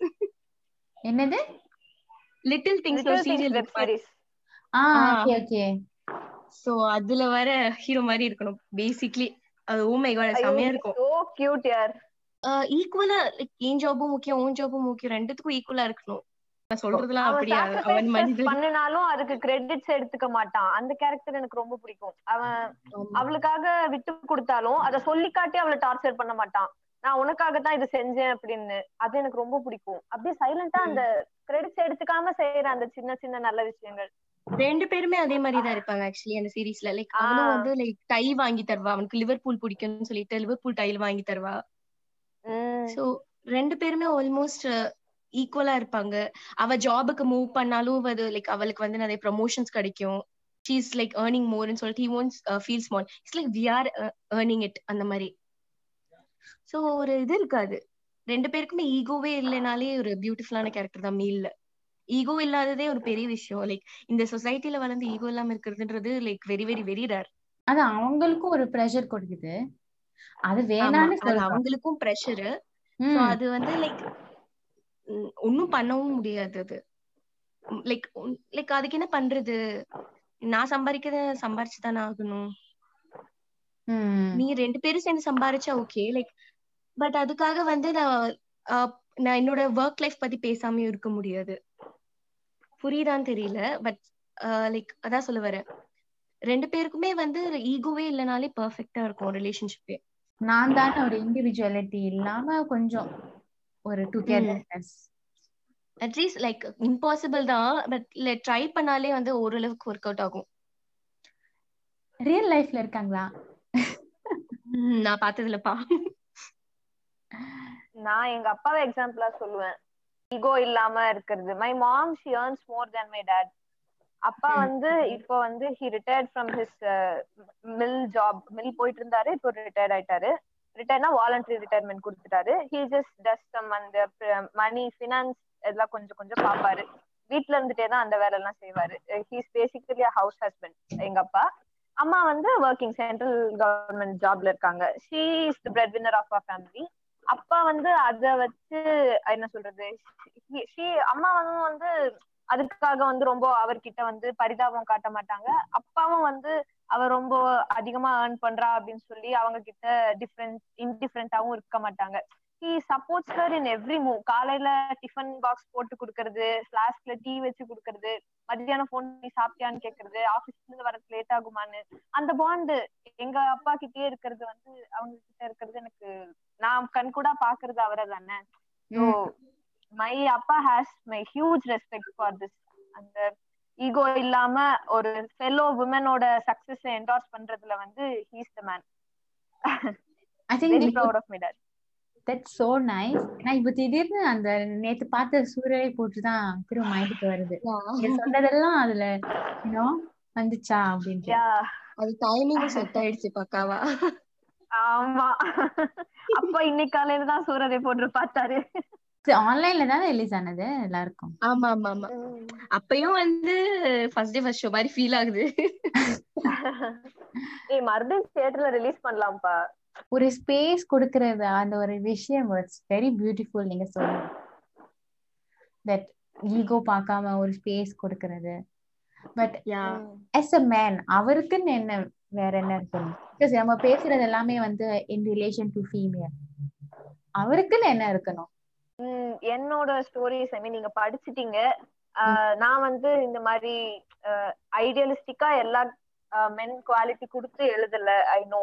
என்னது? லிட்டில் திங்ஸ் ஒரு சீரியல் வெப் சீரிஸ் ஆ. ஓகே ஓகே சோ அதுல வர ஹீரோ மாதிரி இருக்கணும் பேசிக்லி அது ஓ மை காட் செமையா இருக்கும். சோ கியூட் யார்? ஈக்குவலா லைக் என் ஜாபும் முக்கியம் உன் ஜாபும் முக்கியம் ரெண்டுத்துக்கும் ஈக்குவலா இருக்கணும். நான் சொல்றதுலாம் அப்படியா? அவன் மனிதன். பண்ணினாலும் அதுக்கு கிரெடிட்ஸ் எடுத்துக்க மாட்டான். அந்த கேரக்டர் எனக்கு ரொம்ப பிடிக்கும். அவன். அவளுக்காக விட்டு கொடுத்தாலும் அத சொல்லி காட்டி அவளை டார்ச்சர் பண்ண மாட்டான். நான் உனக்காக தான் இது செஞ்சேன் அப்படின்னு. அது எனக்கு ரொம்ப பிடிக்கும். அப்படியே சைலண்டா அந்த கிரெடிட்ஸ் எடுத்துக்காம செய்யற அந்த சின்ன சின்ன நல்ல விஷயங்கள். ரெண்டு பேருமே அதே மாதிரி தான் இருப்பாங்க ஆக்சுவலி அந்த சீரீஸ்ல லைக். அவனும் வந்து லைக் டை வாங்கி தருவா. அவனுக்கு லிவர்பூல் பிடிக்கும்னு சொல்லிட்டு லிவர்பூல் டைல் வாங்கி தருவா. சோ ரெண்டு பேருமே ஆல்மோஸ்ட் ஈக்குவலா இருப்பாங்க. அவ ஜாபுக்கு மூவ் பண்ணாலும் அது லைக் அவளுக்கு வந்து நிறைய ப்ரமோஷன்ஸ் கிடைக்கும். ஷீ இஸ் லைக் ஏர்னிங் மோர்னு சொல்லிட்டு he once feel small it's like we are earning it அந்த மாதிரி. சோ ஒரு இது இருக்காது. ரெண்டு பேருக்குமே ஈகோவே இல்லைனாலே ஒரு பியூட்டிஃபுல்லான கேரக்டர் தான் மீல்ல ஈகோ இல்லாததே ஒரு பெரிய விஷயம். லைக் இந்த சொசைட்டில வளர்ந்து ஈகோ இல்லாம இருக்கிறதுன்றது like very very very rare அது அவங்களுக்கும் ஒரு ப்ரெஷர் கொடுக்குது. அது வேணான்னு அவங்களுக்கும் ப்ரெஷரு அது வந்து லைக் ஒன்னும் பண்ணவும் முடியாது அது. லைக் லைக் அதுக்கு என்ன பண்றது? நான் சம்பாதிக்கிறத சம்பாரிச்சு தானே ஆகணும் நீ ரெண்டு பேரும் சேர்ந்து சம்பாரிச்சா ஓகே லைக் பட் அதுக்காக வந்து நான் நான் என்னோட ஒர்க் லைஃப் பத்தி பேசாம இருக்க முடியாது. புரியுதான்னு தெரியல பட் லைக் அதான் சொல்ல வரேன். ரெண்டு பேருக்குமே வந்து ஈகோவே இல்லைனாலே பெர்ஃபெக்ட்டா இருக்கும் ரிலேஷன்ஷிப்பே நான் தானே ஒரு இண்டிவிஜுவலிட்டி இல்லாம கொஞ்சம் ஒரு togetherness at least like impossible தான் பட் ட்ரை பண்ணாலே வந்து ஓரளவுக்கு ஒர்க் அவுட் ஆகும். ரியல் லைஃப்ல இருக்காங்களா? நான் பார்த்ததுலப்பா நான் எங்க அப்பாவை எக்ஸாம்பிளா சொல்லுவேன். ஈகோ இல்லாம இருக்கிறது. My mom she earns more than my dad அப்பா. வந்து இப்போ வந்து he retired from his mill job mill போயிட்டு இருந்தாரு இப்போ ரிட்டையர்ட் ஆயிட்டாரு. ரிட்டையர்னா வாலண்டரி ரிட்டையர்மெண்ட் கொடுத்துட்டாரு. ஹி ஜஸ்ட் டஸ் சம் அந்த மணி ஃபினான்ஸ் இதெல்லாம் கொஞ்சம் கொஞ்சம் பாப்பாரு வீட்ல இருந்துட்டே தான் அந்த வேலை எல்லாம் செய்வாரு ஹீஸ் பேசிக்கலி ஹவுஸ் ஹஸ்பண்ட் எங்க அப்பா. அம்மா வந்து ஒர்க்கிங் சென்ட்ரல் கவர்மெண்ட் ஜாப்ல இருக்காங்க. She is the breadwinner of our family அப்பா வந்து அத வச்சு என்ன சொல்றது அம்மாவும் வந்து அதுக்காக வந்து ரொம்ப அவர்கிட்ட வந்து பரிதாபம் காட்ட மாட்டாங்க. அப்பாவும் வந்து அவ ரொம்ப அதிகமா ஏர்ன் பண்றா அப்படின்னு சொல்லி அவங்க கிட்ட டிஃப்ரெண்ட் இன்டிஃபரெண்டாவும் இருக்க மாட்டாங்க. He supports her in every move காலையில டிஃபன் பாக்ஸ் போட்டு கொடுக்கறது ஃபிளாஸ்க்ல டீ வச்சு கொடுக்கறது மத்தியானம் போன் பண்ணி சாப்பிட்டியான்னு கேக்குறது ஆபீஸ்ல இருந்து வரது லேட் ஆகுமான்னு. அந்த பாண்டு எங்க அப்பா கிட்டயே இருக்கிறது வந்து அவங்க கிட்ட இருக்கிறது எனக்கு நான் கண் கூட பாக்குறது அவரை தானே. So my. அப்பா has my huge respect for this அந்த ஈகோ இல்லாம ஒரு ஃபெலோ உமனோட சக்சஸ் என்டார்ஸ் பண்றதுல வந்து he's the man I think proud of my dad that's so nice நான் இப்ப திடீர்னு அந்த நேத்து பார்த்த சூரியனை போட்டுதான் திரும்ப மைண்டுக்கு வருது. சொன்னதெல்லாம் அதுல யூனோ வந்துச்சா அப்படின்ட்டு. அது டைமிங் செட் ஆயிடுச்சு பக்காவா. ஆமா. அப்பா இன்னைக்கு காலையில தான் சூரரை போட்டு பார்த்தாரு. ஆன்லைன்ல தானே ரிலீஸ் ஆனது எல்லாருக்கும்? ஆமா ஆமா ஆமா. அப்பயும் வந்து ஃபர்ஸ்ட் டே ஃபர்ஸ்ட் ஷோ மாதிரி ஃபீல் ஆகுது. ஏய் மறுபடியும் தியேட்டர்ல ரிலீஸ் பண்ணலாம்ப்பா. ஒரு ஸ்பேஸ் கொடுக்கறது அந்த ஒரு விஷயம் இட்ஸ் வெரி பியூட்டிஃபுல் நீங்க சொல்லுங்க தட் ஈகோ பார்க்காம ஒரு ஸ்பேஸ் கொடுக்கறது. பட் எஸ் அ மேன் அவருக்குன்னு என்ன வேற என்ன இருக்கணும் பிகாஸ் நம்ம பேசுறது எல்லாமே வந்து இன் ரிலேஷன் டு ஃபீமேல் அவருக்குன்னு என்ன இருக்கணும்? என்னோட ஸ்டோரிஸ் ஐ மீன் நீங்க படிச்சிட்டீங்க. நான் வந்து இந்த மாதிரி ஐடியலிஸ்டிக்கா எல்லா மென் குவாலிட்டி கொடுத்து எழுதல ஐ நோ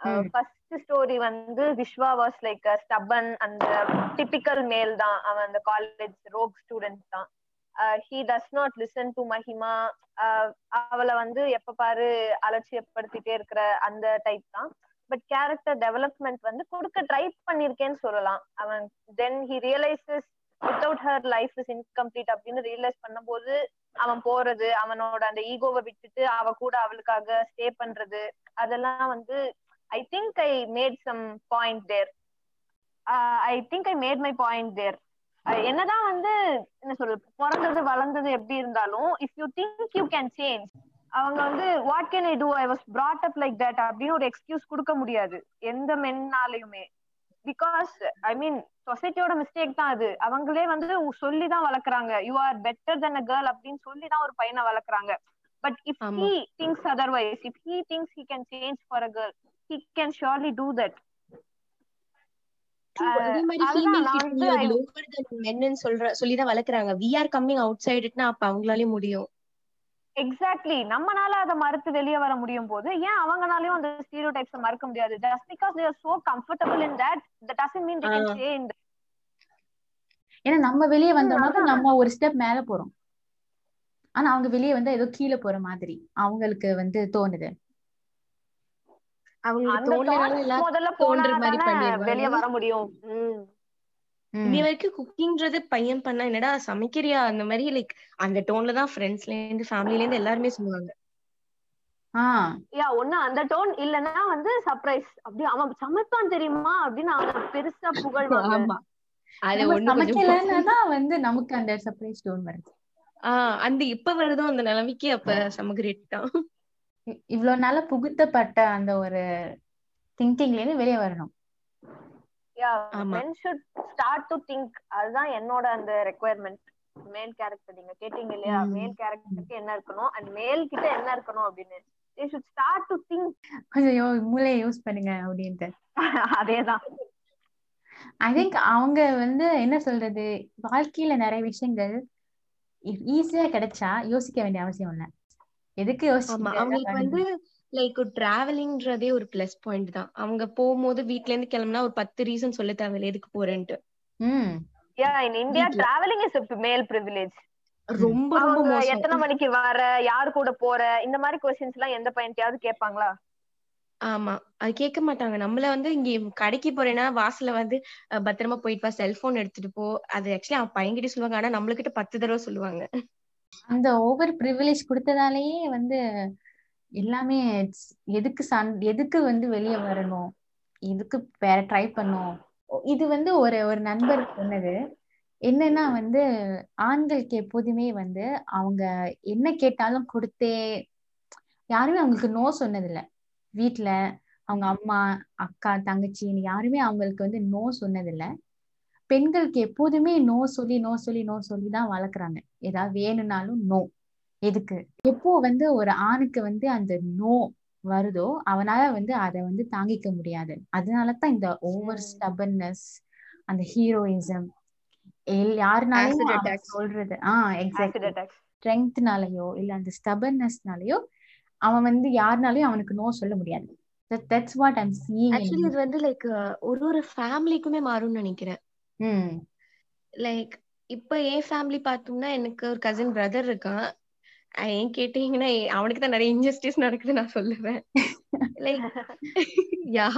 ம். ஃபர்ஸ்ட் ஸ்டோரி வந்து விஸ்வா வாஸ் லைக் ஸ்டபன் அந்த டிபிக்கல் மேல் தான். அவன் அந்த காலேஜ் ரோக் ஸ்டூடெண்ட் தான். He does not listen to Mahima ஆஹ் அவளை வந்து எப்ப பாரு அலட்சியப்படுத்திட்டே இருக்கிற அந்த டைப் தான். பட் கேரக்டர் டெவலப்மெண்ட் வந்து கொடுக்க ட்ரை பண்ணிருக்கேன்னு சொல்லலாம். அவன் then he realises without her life is incomplete அப்படின்னு ரியலைஸ் பண்ணும்போது அவன் போறது அவனோட அந்த ஈகோவை விட்டுட்டு அவ கூட அவளுக்காக ஸ்டே பண்றது அதெல்லாம் வந்து I think I made some point there I think I made my point there என்னதான் வந்து என்ன சொல்றது பிறந்தது வளர்ந்தது எப்படி இருந்தாலும் if you think you can change அவங்க வந்து what can I do I was brought up like that அப்படின்னு ஒரு எக்ஸ்கியூஸ் கொடுக்க முடியாது. எந்த மென்னாலையுமே. பிகாஸ் ஐ மீன் சொசைட்டியோட மிஸ்டேக் தான் அது. அவங்களே வந்து சொல்லி தான் வளர்க்குறாங்க. You are better than a girl அப்படின்னு சொல்லி தான் ஒரு பையனை வளர்க்குறாங்க. But if. He thinks otherwise if he thinks he can change for a girl he can surely do. அதே மாதிரி men ன்னு சொல்ற சொல்லிதான் வளர்க்குறாங்க. We are coming outside itனா அப்ப அவங்களாலே முடியும். எக்ஸாக்ட்லி நம்மனால அதை மறுத்து வெளியே வர முடியும் போது ஏன் அவங்கனாலயும் அந்த ஸ்டீரியோ டைப்ஸ் மறக்க முடியாது? Just because they're so comfortable in that that doesn't mean they can ah. Stay in ஏன்னா நம்ம வெளியே வந்தோம்னா. நம்ம ஒரு ஸ்டெப் மேல போறோம். ஆனா அவங்க வெளியே வந்து ஏதோ கீழே போற மாதிரி. அவங்களுக்கு வந்து தோணுது அவங்களுக்கு அந்த தோணுறனால thoughts எல்லாம் முதல்ல தோன்ற போனா மாதிரி தானே பண்ணிடுவாங்க. வெளிய வர முடியும். ம். ம். இன்னி வரைக்கும் குக்கிங்ன்றது பையன் பண்ணா என்னடா சமைக்கிறியா? அந்த மாதிரி லைக் அந்த டோன்ல தான் ஃப்ரெண்ட்ஸ்ல இருந்து ஃபேமிலில இருந்து எல்லாருமே சொல்லுவாங்க. யா ஒண்ணு அந்த டோன் இல்லனா வந்து சர்ப்ரைஸ் அப்படி அவன் சமைப்பான் தெரியுமா? அப்படின்னு அவன் பெருசா புகழ்வாங்க ஆமா. அது சமைக்கலன்னா தான் வந்து நமக்கு அந்த சர்ப்ரைஸ் டோன் வருது. ஆஹ் அந்த இப்ப வருதோ அந்த நிலைமைக்கு அப்ப செம கிரேட் தான் இ- இவ்வளவு நாளா புகுத்தப்பட்ட அந்த ஒரு திங்கிங்ல இருந்து வெளியே வரணும். யா men should start to think. அதுதான் என்னோட அந்த ரெக்குயர்மெண்ட் மேல் கேரக்டர் நீங்க கேட்டீங்க இல்லையா. மேல் கேரக்டருக்கு என்ன இருக்கணும்? அண்ட் மேல் கிட்ட என்ன இருக்கணும் அப்படின்னு? they should start to think. கொஞ்சம் யோ- மூளையை யூஸ் பண்ணுங்க அப்படின்ட்டு. அதேதான். ஐ திங்க் அவங்க வந்து என்ன சொல்றது? வாழ்க்கையில நிறைய விஷயங்கள் ஈஸியா கிடைச்சா யோசிக்க வேண்டிய அவசியம் இல்ல. எதுக்கு ஆமா அவங்களுக்கு வந்து லைக் டிராவலிங்ன்றதே ஒரு பிளஸ் பாயிண்ட் தான். அவங்க போகும்போது வீட்ல இருந்து கிளம்புனா ஒரு பத்து ரீசன் சொல்ல தேவையில்ல எதுக்கு போறேன்ட்டு. ம். Yeah in India. Travelling is male privilege ரொம்ப ரொம்ப எத்தனை மணிக்கு வர யாரு கூட போற இந்த மாதிரி கொஸ்டின்ஸ் எல்லாம் எந்த பையன்கிட்டயாவது கேட்பாங்களா? ஆமா அது கேட்க மாட்டாங்க. நம்மள வந்து இங்க கடைக்கு போறேன்னா வாசல்ல வந்து பத்திரமா போயிட்டு வா செல்போன் எடுத்துட்டு போ. அது ஆக்சுவலி அவன் பையன்கிட்ட சொல்லுவாங்க. ஆனா நம்மளுக்கிட்ட பத்து தடவை சொல்லுவாங்க. அந்த ஓவர் ப்ரிவிலேஜ் கொடுத்ததாலேயே வந்து எல்லாமே எதுக்கு சன் எதுக்கு வந்து வெளியே வரணும்? எதுக்கு வேற ட்ரை பண்ணும். இது வந்து ஒரு ஒரு நண்பர் சொன்னது. என்னன்னா வந்து ஆண்களுக்கு எப்போதுமே வந்து அவங்க என்ன கேட்டாலும் கொடுத்தே யாருமே அவங்களுக்கு நோ சொன்னதில்ல. வீட்டுல அவங்க அம்மா அக்கா தங்கச்சின்னு யாருமே அவங்களுக்கு வந்து நோ சொன்னதில்லை. பெண்களுக்கு எப்போதுமே நோ சொல்லி நோ சொல்லி நோ சொல்லி தான் வளர்க்குறாங்க. ஏதாவது வேணும்னாலும் நோ. எதுக்கு? எப்போ வந்து ஒரு ஆணுக்கு வந்து அந்த நோ வருதோ அவனால வந்து அதை வந்து தாங்கிக்க முடியாது. அதனால தான் இந்த ஓவர் ம். ஸ்டபன்னஸ் அந்த ஹீரோயிசம் யாருனாலையும் attacks. சொல்றது ஆஹ் அட்டாக்ஸ் ஸ்ட்ரென்த்னாலயோ இல்ல அந்த ஸ்டபன்னஸ்னாலயோ அவன் வந்து யாருனாலையும் அவனுக்கு நோ சொல்ல முடியாது. That's what I'm seeing actually இது வந்து லைக் ஒரு ஒரு ஃபேமிலிக்குமே மாறும்னு நினைக்கிறேன். ம். லைக் இப்ப என் ஃபேமிலி பார்த்தோம்னா எனக்கு ஒரு கசின் பிரதர் இருக்கான். ஏன் கேட்டீங்கன்னா ஏ- அவனுக்கு தான் நிறைய இன்ஜஸ்டிஸ் நடக்குது நான் சொல்லுவேன். லைக் யா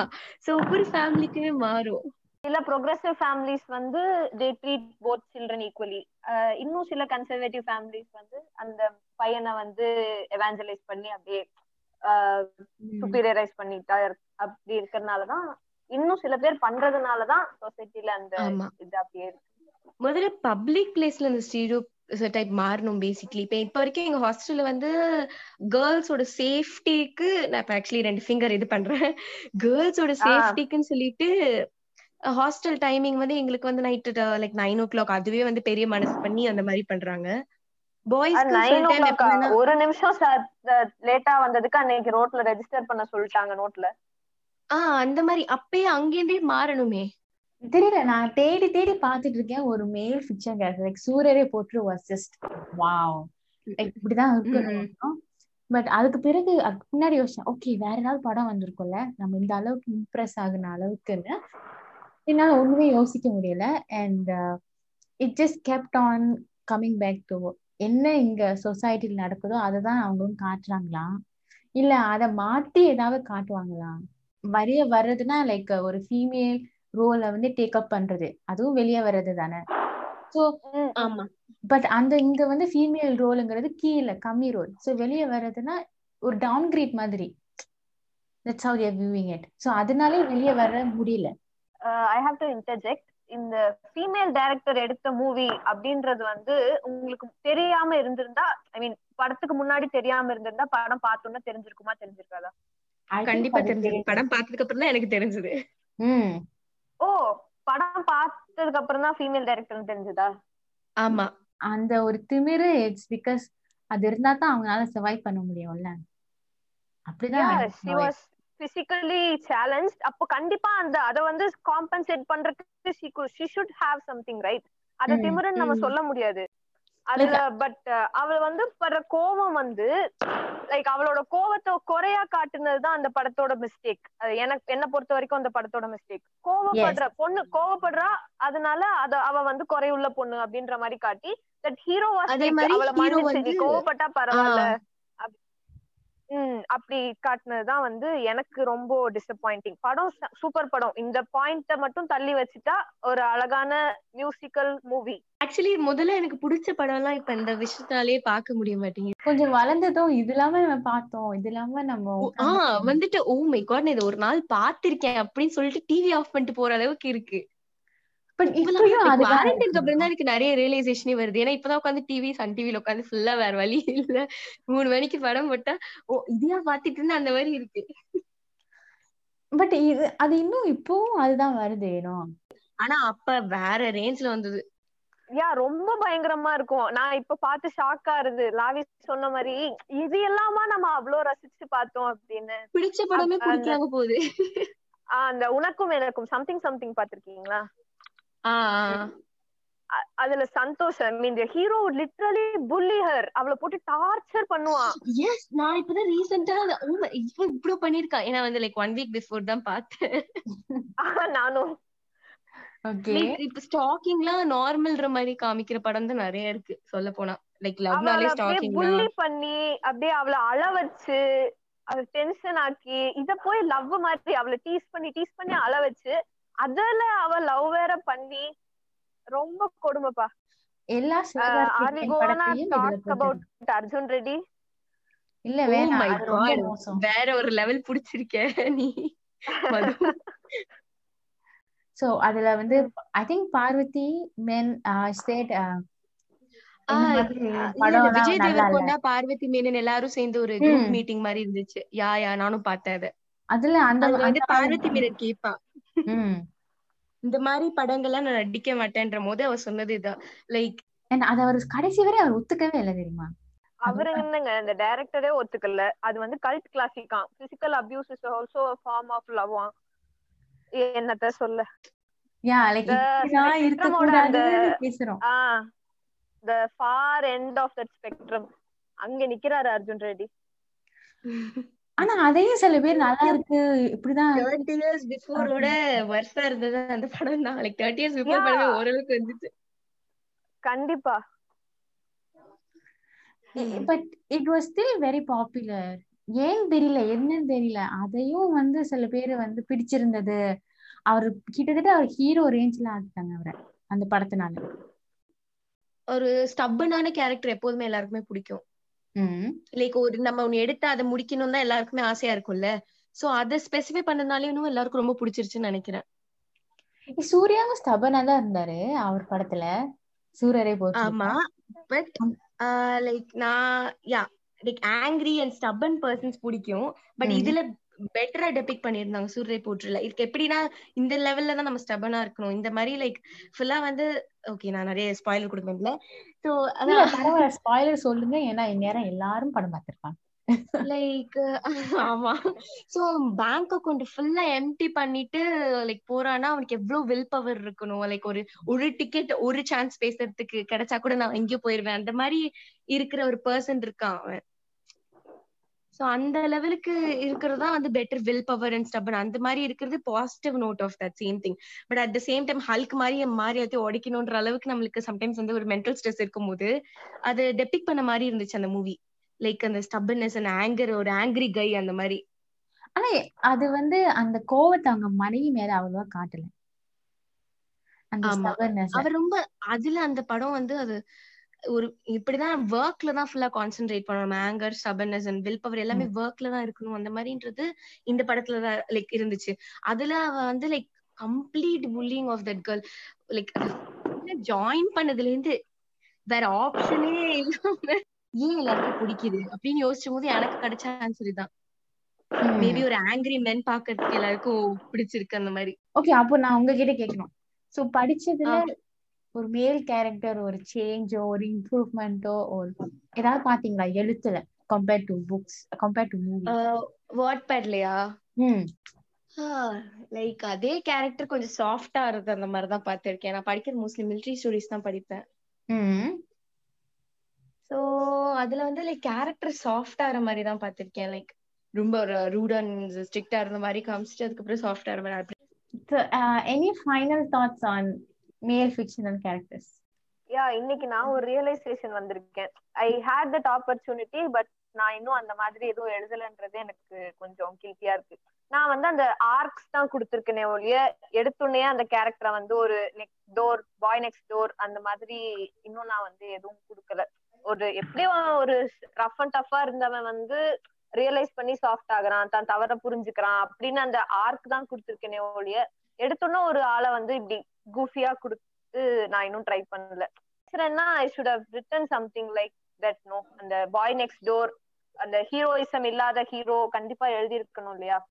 சோ ஒவ்வொரு ஃபேமிலிக்குமே மாறும். சில ப்ரோக்ரஸிவ் ஃபேமிலிஸ் வந்து they treat both children equally இன்னும் சில கன்சர்வேட்டிவ் ஃபேமிலிஸ் வந்து அந்த பையனை வந்து எவாஞ்சலைஸ் பண்ணி அப்படியே சுப்பீரியரைஸ் பண்ணிட்டா அப்படி இருக்கறனாலதான் இன்னும் சில பேர் பண்றதுனாலதான் சொசைட்டில அந்த இது அப்படியே இருக்கு. முதல்ல பப்ளிக் பிளேஸ்ல இந்த ஸ்டீரியோ டைப் மாறணும் பேசிக்லி இப்ப இப்ப வரைக்கும் எங்க ஹாஸ்டல்ல வந்து கேர்ள்ஸோட சேஃப்டிக்கு நான் இப்ப ஆக்சுவலி ரெண்டு ஃபிங்கர் இது பண்றேன். கேர்ள்ஸோட. சேஃப்டிக்குன்னு சொல்லிட்டு ஹாஸ்டல் டைமிங் வந்து எங்களுக்கு வந்து night like nine o'clock அதுவே வந்து பெரிய மனசு பண்ணி அந்த மாதிரி பண்றாங்க. எப்படின்னா ஒரு நிமிஷம் லேட்டா வந்ததுக்கு அன்னைக்கு ரோட்ல ரெஜிஸ்டர் பண்ண சொல்லிட்டாங்க நோட்ல ஆஹ் அந்த மாதிரி அப்பயே அங்கேருந்தே மாறணுமே. தெரியல நான் தேடி தேடி பார்த்துட்டு இருக்கேன் ஒரு மேல் ஃபிக்ஷன் கேரக்டர் லைக் சூரியரே போட்டு வாஸ் ஜஸ்ட் வாவ் லைக் இப்படிதான் இருக்கணும். பட் அதுக்கு பிறகு அதுக்கு முன்னாடி யோசிச்சேன் ஓகே வேற ஏதாவது படம் வந்திருக்கும்ல? நம்ம இந்த அளவுக்கு இம்ப்ரெஸ் ஆகுன அளவுக்குன்னு. என்னால ஒண்ணுமே யோசிக்க முடியல. And it just kept on coming back to என்ன இங்க சொசைட்டில நடக்குதோ அதை தான் அவங்களும் காட்டுறாங்களா? இல்ல அதை மாத்தி ஏதாவது காட்டுவாங்களா? வரிய வர்றதுன்னா லைக் ஒரு ஃபீமேல் ரோலை வந்து டேக் அப் பண்றது. அதுவும் வெளியே வர்றது தானே. ஸோ ஆமா. பட் அந்த இங்க வந்து ஃபீமேல் ரோலுங்கிறது கீழே கம்மி ரோல் ஸோ வெளியே வர்றதுன்னா ஒரு டவுன் கிரேட் மாதிரி. That's how you're viewing it so அதனாலே வெளியே வர முடியல. ஐ ஹாவ் டு இன்டர்ஜெக்ட் இந்த ஃபீமேல் டைரக்டர் எடுத்த மூவி அப்படின்றது வந்து உங்களுக்கு தெரியாம இருந்திருந்தா ஐ மீன் படத்துக்கு முன்னாடி தெரியாம இருந்திருந்தா படம் பார்த்தோன்னா தெரிஞ்சிருக்குமா தெரிஞ்சிருக்காதா? கண்டிப்பா தெரிஞ்சது. படம் பார்த்ததுக்கு அப்புறம் தான் எனக்கு தெரிஞ்சது. ம். ஓ படம் பார்த்ததுக்கு அப்புறம் தான் ஃபீமேல் டைரக்டர் தெரிஞ்சதா? ஆமா. அந்த ஒரு திமிரு இட்ஸ் பிகாஸ் அது இருந்தா தான் அவங்களால சர்வைவ் பண்ண முடியும்ல. அப்படிதான் பிசிக்கலி சேலஞ்ச் அப்போ கண்டிப்பா அந்த அத வந்து காம்பன்சேட் பண்றதுக்கு she she should have something right அத திமிருன்னு நம்ம. சொல்ல முடியாது. அதுல பட் அவள் வந்து படுற கோவம் வந்து லைக் அவளோட கோவத்தை குறையா காட்டுனதுதான் அந்த படத்தோட மிஸ்டேக் அது எனக்கு என்ன பொறுத்த வரைக்கும் அந்த படத்தோட மிஸ்டேக் கோவப்படுற பொண்ணு கோவப்படுறா அதனால அத அவ வந்து குறையுள்ள பொண்ணு அப்படின்ற மாதிரி காட்டி தட் ஹீரோ மாதிரி அவளை கோவப்பட்டா பரவாயில்ல. அப்படி காட்டுனதுதான் வந்து எனக்கு ரொம்ப டிசப்பாயிண்டிங் படம் சூப்பர் படம். இந்த பாயிண்ட மட்டும் தள்ளி வச்சுட்டா ஒரு அழகான மியூசிக்கல் மூவி ஆக்சுவலி முதல்ல எனக்கு பிடிச்ச படம் எல்லாம் இப்ப இந்த விஷயத்தாலே பார்க்க முடிய மாட்டேங்குது. கொஞ்சம் வளர்ந்ததும் இது இல்லாம நம்ம பார்த்தோம். இது இல்லாம நம்ம ஆஹ் வந்துட்டு ஓ மை காட் நான் இது ஒரு நாள் பார்த்திருக்கேன் அப்படின்னு சொல்லிட்டு டிவி ஆஃப் பண்ணிட்டு போற அளவுக்கு இருக்கு. பட் இப்பயும் அதுதான் குவாரண்டைனுக்கு அப்புறம் தான் இருக்கு. எனக்கு நிறைய ரியலைசேஷனே வருது. ஏன்னா இப்பதான் உட்காந்து டிவி சன் டிவில உட்காந்து ஃபுல்லா வேற வழி இல்ல. மூணு மணிக்கு படம் போட்டா ஓ இதையா பாத்துட்டு அந்த மாதிரி இருக்கு. பட் இது அது இன்னும் இப்பவும் அதுதான் வருது ஏனோ. ஆனா அப்ப வேற ரேஞ்ச்ல வந்தது. யா ரொம்ப பயங்கரமா இருக்கும். நான் இப்ப பார்த்து ஷாக் ஆறுது லாவி சொன்ன மாதிரி இது எல்லாமா நம்ம அவ்வளவு ரசிச்சு பார்த்தோம் அப்படின்னு. பிடிச்ச படமே பிடிக்காம போகுது. ஆஹ் அந்த உனக்கும் எனக்கும் சம்திங் சம்திங் பாத்திருக்கீங்களா அதுல Santosh I mean hero literally bully her அவளை போட்டு டார்ச்சர் பண்ணுவான். எஸ் நான் இப்பதான் ரீசெண்டா இப்ப இப்படி பண்ணிருக்கா ஏன்னா வந்து லைக் ஒன் வீக் பிஃபோர் தான் பார்த்தேன். நானும். இப்ப ஸ்டாக்கிங்லாம் நார்மல்ன்ற மாதிரி காமிக்கிற படம் தான் நிறைய இருக்கு சொல்ல போனா லைக் லவ்னாலே ஸ்டாக்கிங் புல்லி பண்ணி அப்படியே அவளை அழ வச்சு அவளை டென்ஷன் ஆக்கி இத போய் லவ் மாதிரி அவளை டீஸ் பண்ணி டீஸ் பண்ணி அழ வச்சு அதுல அவ லவ் வேற பண்ணி ரொம்ப கொடுமைப்பா. எல்லா அர்ஜுன் ரெட்டி. இல்ல Oh வேற ஒரு லெவல் புடிச்சிருக்க நீ. சோ அதுல வந்து I think Parvathy men state Vijay Deverakonda Parvathy Menon எல்லாரும் சேர்ந்து ஒரு குரூப். மீட்டிங் மாதிரி இருந்துச்சு. யா யா நானும் பார்த்தேன் அதை. அதுல அந்த வந்து பார்வதி மேனன் கேப்பா இந்த மாதிரி படங்கள்லாம் நான் நடிக்க மாட்டேன்ற போது அவ சொன்னது இதான். லைக் And அத அவர் கடைசி வரை அவர் ஒத்துக்கவே இல்லை தெரியுமா? அவரு என்னங்க இந்த டைரக்டரே ஒத்துக்கல. அது வந்து cult கிளாசிக்கா physical abuse is also form of love என்னத்த சொல்ல? யா லைக் The இப்படிதான் spectrum-ஓட இருக்கக்கூடாதுன்னு பேசுறோம். ஆஹ் the far end of that spectrum அங்க நிக்கிறாரு அர்ஜுன் ரெட்டி. ஆனா அதையும் சில பேர் நல்லா இருக்கு. இப்படிதான் தேர்ட்டி இயர்ஸ் பிஃபோரோட வருஷம் இருந்தது. அந்த படம் தான் லைக் தேர்ட்டி இயர்ஸ் பிஃபோர். படமே ஓரளவுக்கு வந்துச்சு. கண்டிப்பா. But it was still very popular ஏன் தெரியல? என்னன்னு தெரியல. அதையும் வந்து சில பேர் வந்து பிடிச்சிருந்தது. அவர் கிட்டத்தட்ட அவர் ஹீரோ ரேஞ்ச்ல ஆக்கிட்டாங்க அவரை அந்த படத்தினால. ஒரு ஸ்டப்பனான கேரக்டர் எப்போதுமே எல்லாருக்குமே பிடிக்கும். லைக் ஒரு நம்ம ஒண்ணு எடுத்து அதை முடிக்கணும் தான் எல்லாருக்குமே ஆசையா இருக்கும்ல. சோ அதை ஸ்பெசிஃபை பண்ணனாலே இன்னும் எல்லாருக்கும் ரொம்ப பிடிச்சிருச்சுன்னு நினைக்கிறேன். சூர்யாவும் ஸ்டபனா தான் இருந்தாரு அவர் படத்துல. சூரரை போச்சு. ஆமா. பட் லைக் நான் yeah like angry and stubborn persons பிடிக்கும். பட். இதுல பெட்டரா டெபிக் பண்ணியிருந்தாங்க. சூரிய போற்றுல. இதுக்கு எப்படின்னா இந்த லெவல்ல தான் நம்ம ஸ்டபனா இருக்கணும். இந்த மாதிரி லைக் ஃபுல்லா வந்து ஓகே நான் நிறைய ஸ்பாயிலர் கொடுப்பேன்ல சோ அதான். ஸ்பாயிலர் சொல்லுங்க. ஏன்னா இந்நேரம் எல்லாரும் படம் பார்த்திருப்பாங்க. லைக் ஆமா. சோ பேங்க் அக்கௌண்ட் ஃபுல்லா எம்டி பண்ணிட்டு லைக் போறானா அவனுக்கு எவ்வளவு வில் பவர் இருக்கணும்? லைக் ஒரு ஒரு டிக்கெட் ஒரு சான்ஸ் பேசுறதுக்கு கிடைச்சா கூட நான் எங்கேயோ போயிருவேன். அந்த மாதிரி இருக்கிற ஒரு பர்சன் இருக்கான் அவன். சோ அந்த லெவலுக்கு இருக்கிறது தான் வந்து better will power and stubborn அந்த மாதிரி இருக்கிறது positive note of that same thing but at the same time Hulk மாதிரி மாறி எல்லாத்தையும் உடைக்கணுன்ற அளவுக்கு நம்மளுக்கு சம்டைம்ஸ் வந்து ஒரு மென்டல் ஸ்ட்ரெஸ் இருக்கும்போது அது டெபிக் பண்ண மாதிரி இருந்துச்சு அந்த மூவி லைக் அந்த ஸ்டபன்னஸ் அண்ட் ஆங்கர் ஒரு ஆங்கிரி கை அந்த மாதிரி. ஆனா அது வந்து அந்த கோவத்தை அவங்க மனைவி மேல அவ்வளவா காட்டல. அவர் ரொம்ப அதுல அந்த படம் வந்து அது ஒரு இப்படிதான் ஒர்க்ல தான் ஃபுல்லா கான்சென்ட்ரேட் பண்ணணும். Anger stubbornness and will power எல்லாமே ஒர்க்ல தான் இருக்கணும். அந்த மாதிரின்றது இந்த படத்துல தான் லைக் இருந்துச்சு. அதுல அவ வந்து like complete bullying of that girl like join பண்ணதுல இருந்து வேற ஆப்ஷனே இல்லாம ஏன் எல்லாருக்கும் பிடிக்குது? அப்படின்னு யோசிச்சும் போது எனக்கு கிடைச்ச ஆன்சர் ம். மேபி ஒரு ஆங்கிரி மென் பாக்கிறதுக்கு எல்லாருக்கும் பிடிச்சிருக்கு அந்த மாதிரி. ஓகே அப்போ நான் உங்ககிட்ட கேட்கணும். சோ படிச்சதுல ஒரு மேல் கேரக்டர் ஒரு சேஞ்சோ ஒரு இம்ப்ரூவ்மெண்ட்டோ ஒரு ஏதாவது பாத்தீங்களா எழுத்துல compare to books compare to movie what பேட்லயா ம். லைக் அதே கேரக்டர் கொஞ்சம் சாஃப்டா இருக்கு அந்த மாதிரி தான் பார்த்திருக்கேன். நான் படிக்கிறது மோஸ்ட்லி மிலிட்ரி ஸ்டோரிஸ் தான் படிப்பேன். சோ அதுல வந்து லைக் கேரக்டர் சாஃப்டா ஆற மாதிரி தான் பார்த்திருக்கேன். லைக் ரொம்ப ஒரு ரூட் அண்ட் ஸ்ட்ரிக்டா இருந்த மாதிரி காமிச்சிட்டு அதுக்கப்புறம் சாஃப்டா ஆற மாதிரி. அப்படி So, uh, any male fictional characters yeah இன்னைக்கு நான் ஒரு ரியலைசேஷன் வந்திருக்கேன். I hate that opportunity but நான் இன்னும் அந்த மாதிரி எதுவும் எழுதலன்றது எனக்கு கொஞ்சம் கில்ட்டியா இருக்கு. நான் வந்து அந்த ஆர்க்ஸ் தான் கொடுத்துருக்கேனே ஒழிய எடுத்துடனே அந்த கேரக்டரை வந்து ஒரு next door boy next door அந்த மாதிரி இன்னும் நான் வந்து எதுவும் கொடுக்கல. ஒரு எப்படியும் ஒரு ரஃப் அண்ட் டஃபா இருந்தவன் வந்து ரியலைஸ் பண்ணி சாஃப்ட் ஆகுறான் தான் தவற புரிஞ்சுக்கிறான் அப்படின்னு அந்த ஆர்க் தான் கொடுத்துருக்கேனே ஒழிய எடுத்தோன்னே ஒரு ஆளை வந்து இப்படி கூஃபியா கொடுத்து நான் இன்னும் ட்ரை பண்ணல. பேசுறேன்னா I should have written something like that no அந்த பாய் நெக்ஸ்ட் டோர் அந்த ஹீரோயிசம் இல்லாத ஹீரோ கண்டிப்பா எழுதி இருக்கணும் இல்லையா?